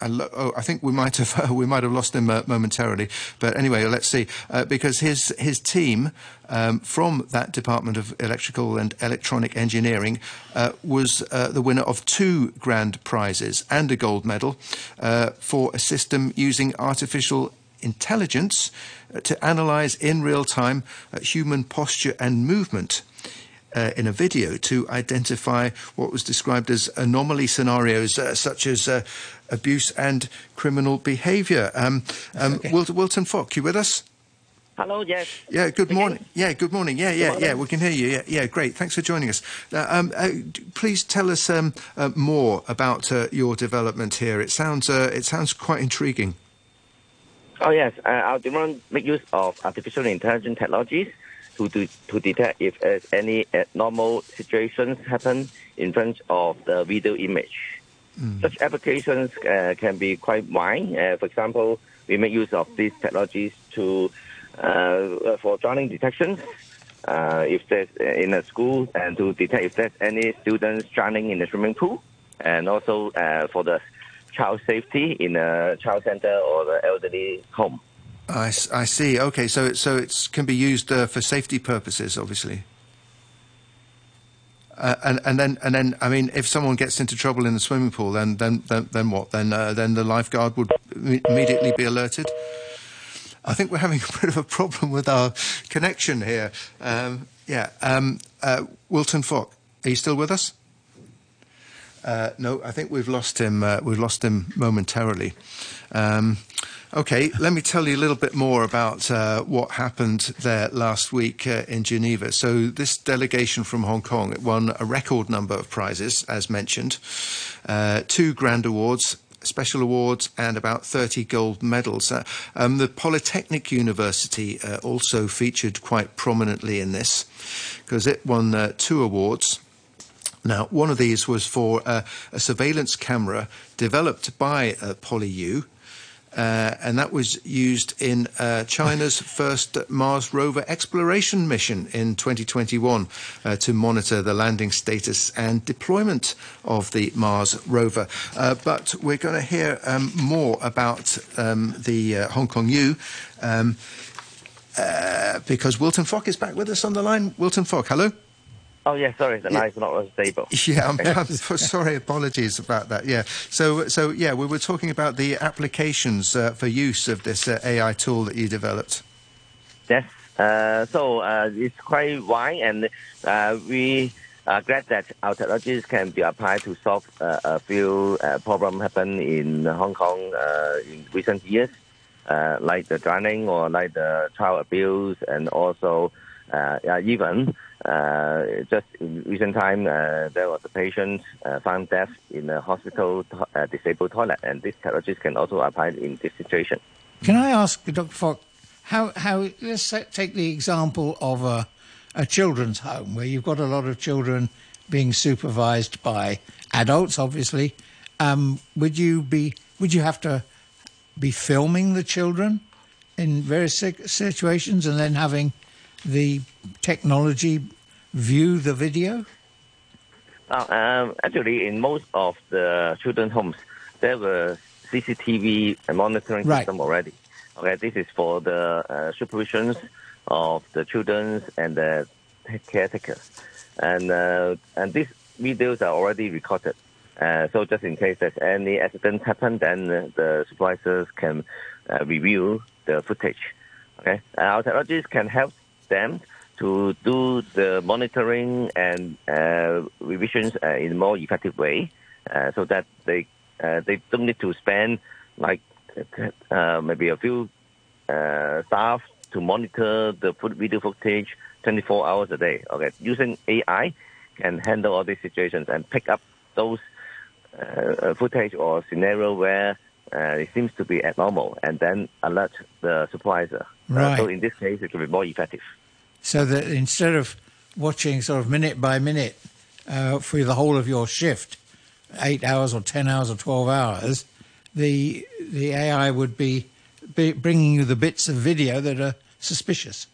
lo- oh, I think we might have we might have lost him uh, momentarily but anyway let's see uh, because his his team um, from that Department of Electrical and Electronic Engineering uh, was uh, the winner of two grand prizes and a gold medal uh, for a system using artificial intelligence to analyze in real time uh, human posture and movement uh, in a video to identify what was described as anomaly scenarios uh, such as uh, abuse and criminal behaviour. Um, um, Wilton, Wilton Fok, you with us? Hello, yes. Yeah, good morning. Yeah, good morning. Yeah, yeah, yeah, we can hear you. Yeah, yeah, great. Thanks for joining us. Uh, um, uh, please tell us um, uh, more about uh, your development here. It sounds uh, it sounds quite intriguing. Oh, yes. Uh, our department make use of artificial intelligence technologies to, to, to detect if any abnormal situations happen in front of the video image. Such applications uh, can be quite wide. Uh, for example, we make use of these technologies to for drowning detection. Uh, if there's uh, in a school and to detect if there's any students drowning in the swimming pool, and also uh, for the child safety in a child center or the elderly home. I see. Okay, so it, so it can be used uh, for safety purposes, obviously. Uh, and and then and then I mean, if someone gets into trouble in the swimming pool, then then then, then what? Then uh, then the lifeguard would immediately be alerted. I think we're having a bit of a problem with our connection here. Um, yeah, um, uh, Wilton Fok, are you still with us? Uh, no, I think we've lost him. Uh, we've lost him momentarily. Um, okay, let me tell you a little bit more about uh, what happened there last week uh, in Geneva. So, this delegation from Hong Kong won a record number of prizes, as mentioned, uh, two grand awards. Special awards and about 30 gold medals. Uh, um, the Polytechnic University uh, also featured quite prominently in this because it won uh, two awards. Now, one of these was for uh, a surveillance camera developed by uh, PolyU uh, and that was used in uh, China's first Mars rover exploration mission in 2021 uh, to monitor the landing status and deployment of the Mars rover. Uh, but we're going to hear um, more about um, the uh, Hong Kong U. Um, uh, because Wilton Fok is back with us on the line. Wilton Fok, hello. Oh yeah, sorry, the line's not as stable. Yeah, I'm, I'm sorry. Apologies about that. Yeah. So, so yeah, we were talking about the applications uh, for use of this uh, AI tool that you developed. Yes. Uh, so uh, it's quite wide, and uh, we are glad that our technologies can be applied to solve uh, a few uh, problems happen in Hong Kong uh, in recent years, uh, like the drowning or like the child abuse, and also uh, even uh, just in recent time uh, there was a patient uh, found dead in a hospital to- uh, disabled toilet, and these technologies can also apply in this situation. Can I ask Dr. Fok how how let's take the example of a a children's home where you've got a lot of children being supervised by adults, obviously. Um, would you be would you have to be filming the children in various si- situations and then having the technology view the video? Uh, um, actually, in most of the children's homes, there were CCTV monitoring Right. system already. Okay, this is for the uh, supervisions of the children and the caretakers, and uh, and these videos are already recorded. Uh, so just in case there's any accident happen, then uh, the supervisors can uh, review the footage. Okay, and our technologies can help them to do the monitoring and uh, revisions uh, in a more effective way, uh, so that they uh, they don't need to spend like uh, maybe a few uh, staff to monitor the foot video footage 24 hours a day. Okay, using AI can handle all these situations and pick up those footage or scenario where uh, it seems to be abnormal, and then alert the supervisor. Uh, Right. so in this case, it will be more effective. so that instead of watching sort of minute by minute uh, for the whole of your shift, eight hours or ten hours or twelve hours, the the AI would be, be bringing you the bits of video that are suspicious.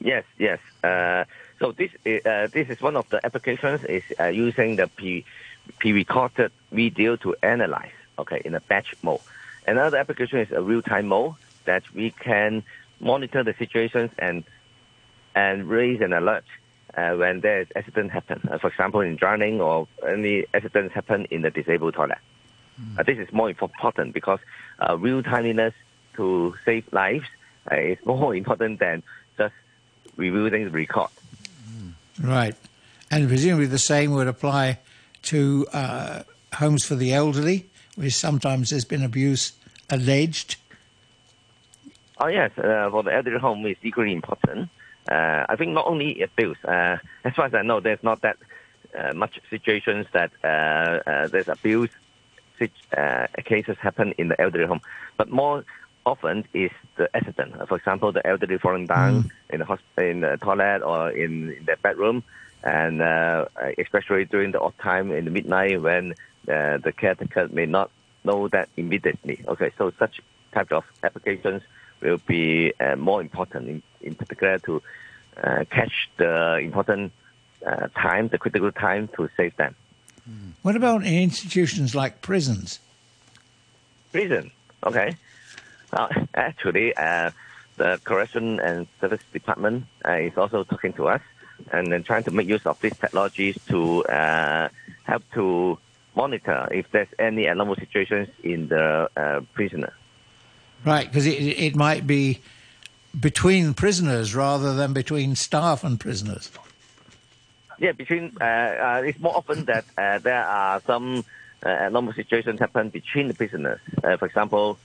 Yes, yes. Uh, so this is, uh, this is one of the applications is uh, using the pre pre-recorded video to analyze. Okay, in a batch mode. Another application is a real-time mode that we can monitor the situations and and raise an alert uh, when there is accident happen. Uh, for example, in drowning or any accidents happen in the disabled toilet. Uh, this is more important because uh, real timeliness to save lives uh, is more important than just reviewing the record. Right. And presumably the same would apply to uh, homes for the elderly, where sometimes there's been abuse alleged. Oh yes, uh, for the elderly home is equally important. Uh, I think not only abuse. Uh, as far as I know, there's not that uh, much situations that uh, uh, there's abuse uh, cases happen in the elderly home, but more often is the accident. For example, the elderly falling down in the hosp- in the toilet or in, in their bedroom, and uh, especially during the odd time in the midnight when uh, the caretaker may not know that immediately. Okay, so such type of applications will be uh, more important, in, in particular to uh, catch the important uh, time, the critical time to save them. What about in institutions like prisons? Prison, okay. Uh, actually, uh, the Correction and Service Department uh, is also talking to us and then trying to make use of these technologies to uh, help to monitor if there's any abnormal situations in the uh, prisoner. Right, because it, it might be between prisoners rather than between staff and prisoners. Yeah, between uh, uh, it's more often that uh, there are some uh, abnormal situations happen between the prisoners. Uh, for example,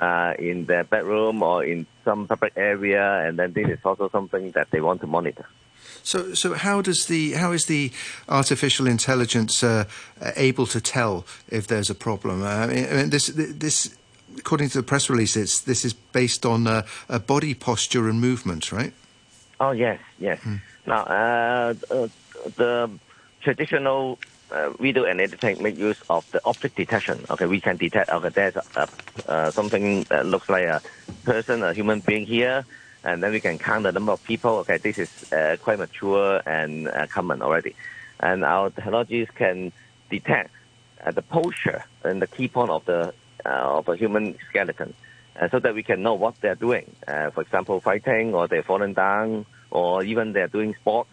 uh, in their bedroom or in some public area, and then this is also something that they want to monitor. So, so how does the how is the artificial intelligence uh, able to tell if there's a problem? Uh, I mean, I mean, this this according to the press release, it's this is based on uh, a body posture and movement, right? Oh yes, yes. Now, uh, uh, the traditional uh, video and editing make use of the object detection. Okay, we can detect okay there's a, uh, something that looks like a person, a human being here, and then we can count the number of people. Okay, this is uh, quite mature and uh, common already, and our technologies can detect uh, the posture and the key point of the uh, of a human skeleton, uh, so that we can know what they're doing. Uh, for example, fighting, or they're falling down, or even they're doing sports.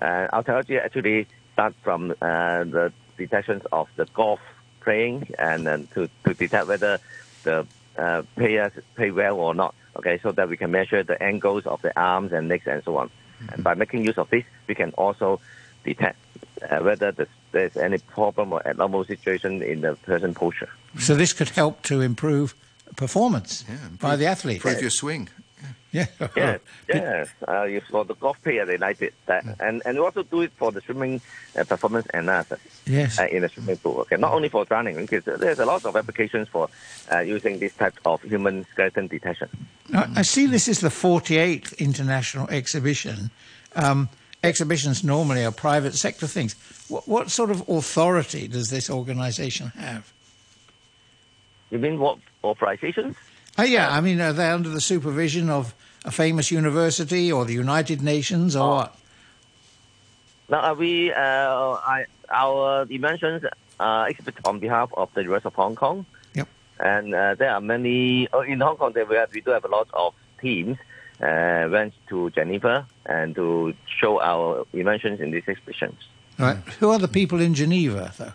Our technology actually start from the detections of the golf playing and then to, to detect whether the uh, players play well or not. Okay, so that we can measure the angles of the arms and legs and so on. And by making use of this, we can also detect uh, whether there's, there's any problem or abnormal situation in the person posture. So this could help to improve performance by the athlete. Improve your swing. Yeah. yes, yes. Uh, for the golf player, they like it. That, and and also do it for the swimming uh, performance analysis. Yes. Uh, in the swimming pool. Okay, not only for drowning, because there's a lot of applications for uh, using this type of human skeleton detection. Now, I see this is the 48th international exhibition. Um, exhibitions normally are private sector things. What, what sort of authority does this organisation have? You mean what authorizations? Oh, yeah, I mean, are they under the supervision of a famous university or the United Nations or what? Now, uh, we, uh, I, our dimensions uh, exhibit on behalf of the rest of Hong Kong. Yep. And uh, there are many, uh, in Hong Kong, there we, have, we do have a lot of teams uh, went to Geneva and to show our inventions in these exhibitions. Right. Who are the people in Geneva, though?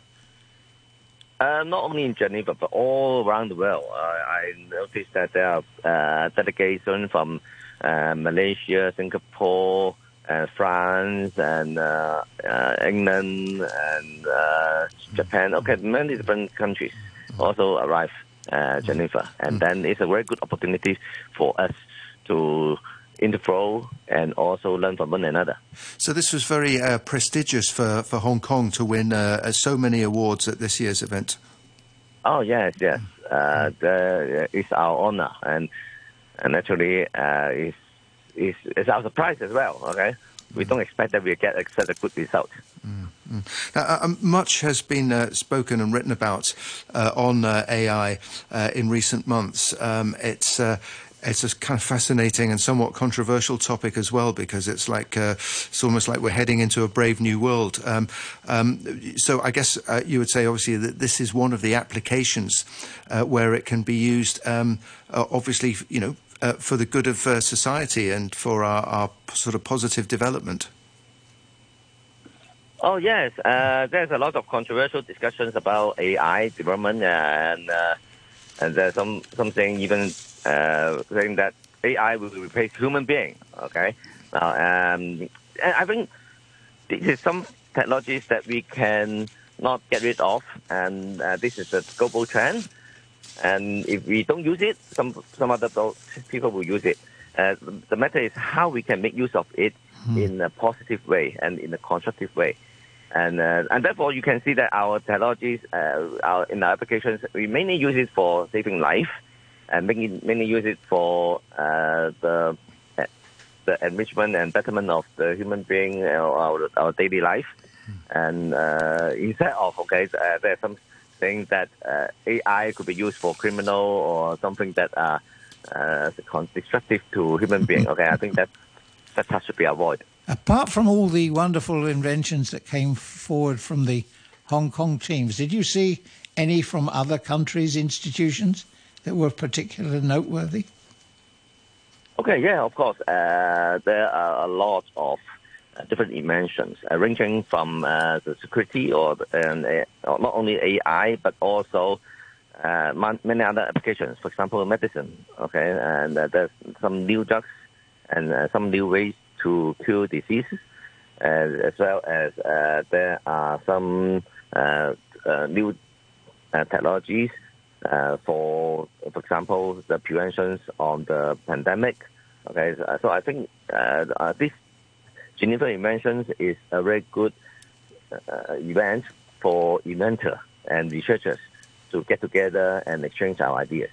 Uh, not only in Geneva, but all around the world. Uh, I noticed that there are uh, delegations from uh, Malaysia, Singapore, and France, and uh, uh, England, and uh, Japan. Okay, many different countries also arrive uh, Geneva, and then it's a very good opportunity for us to interflow and also learn from one another. So this was very uh, prestigious for, for Hong Kong to win uh, so many awards at this year's event. Oh yes, yes. Uh, the, it's our honor, and and actually, uh, it's, it's it's our surprise as well. Okay, we don't expect that we get such a good result. Uh, um, much has been uh, spoken and written about uh, on uh, AI uh, in recent months. Um, it's uh, it's a kind of fascinating and somewhat controversial topic as well because it's like uh, it's almost like we're heading into a brave new world. Um, um, so I guess uh, you would say obviously that this is one of the applications uh, where it can be used. Um, uh, obviously, you know, uh, for the good of uh, society and for our, our sort of positive development. Oh yes, there's a lot of controversial discussions about AI development, and and there's some something even saying that AI will replace human being. Okay, now um, and I think this is some technologies that we can not get rid of, and uh, this is a global trend. And if we don't use it, some some other people will use it. Uh, the matter is how we can make use of it in a positive way and in a constructive way. And uh, and therefore, you can see that our technologies, uh, our in our applications, we mainly use it for saving life, and mainly mainly use it for uh, the uh, the enrichment and betterment of the human being, uh, our our daily life. And uh, instead of okay, uh, there's some things that uh, AI could be used for criminal or something that are uh, destructive to human being. Okay, I think that that should be avoided. Apart from all the wonderful inventions that came forward from the Hong Kong teams, did you see any from other countries' institutions that were particularly noteworthy? Okay, yeah, of course. Uh, there are a lot of uh, different inventions, uh, ranging from uh, the security or and uh, not only AI, but also uh, many other applications. For example, medicine. Okay, and there's some new drugs and some new ways to cure diseases, as well as there are some new technologies uh, for, for example, the preventions on the pandemic. Okay, so, I think uh, uh, this Geneva Inventions is a very good uh, event for inventor and researchers to get together and exchange our ideas.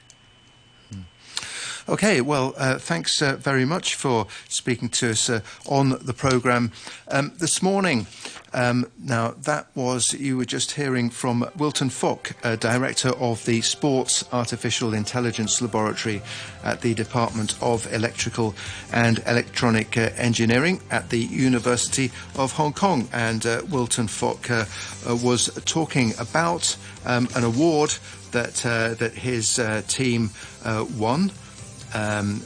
Okay, well, uh, thanks uh, very much for speaking to us uh, on the programme um, this morning. Um, now, that was, you were just hearing from Wilton Fok, uh, Director of the Sports Artificial Intelligence Laboratory at the Department of Electrical and Electronic uh, Engineering at the University of Hong Kong. And uh, Wilton Fok uh, uh, was talking about um, an award that, uh, that his team won. Um,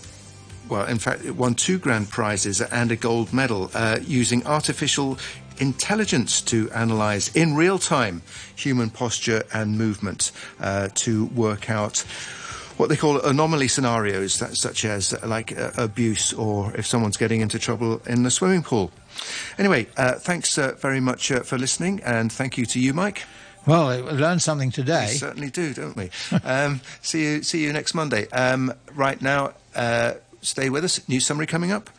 well, in fact, it won two grand prizes and a gold medal uh, using artificial intelligence to analyze in real time human posture and movement uh, to work out what they call anomaly scenarios, such as uh, like uh, abuse or if someone's getting into trouble in the swimming pool. Anyway, uh, thanks uh, very much for listening, and thank you to you, Mike. Well, we learned something today. We certainly do, don't we? um, see you. See you next Monday. Um, right now stay with us. News summary coming up.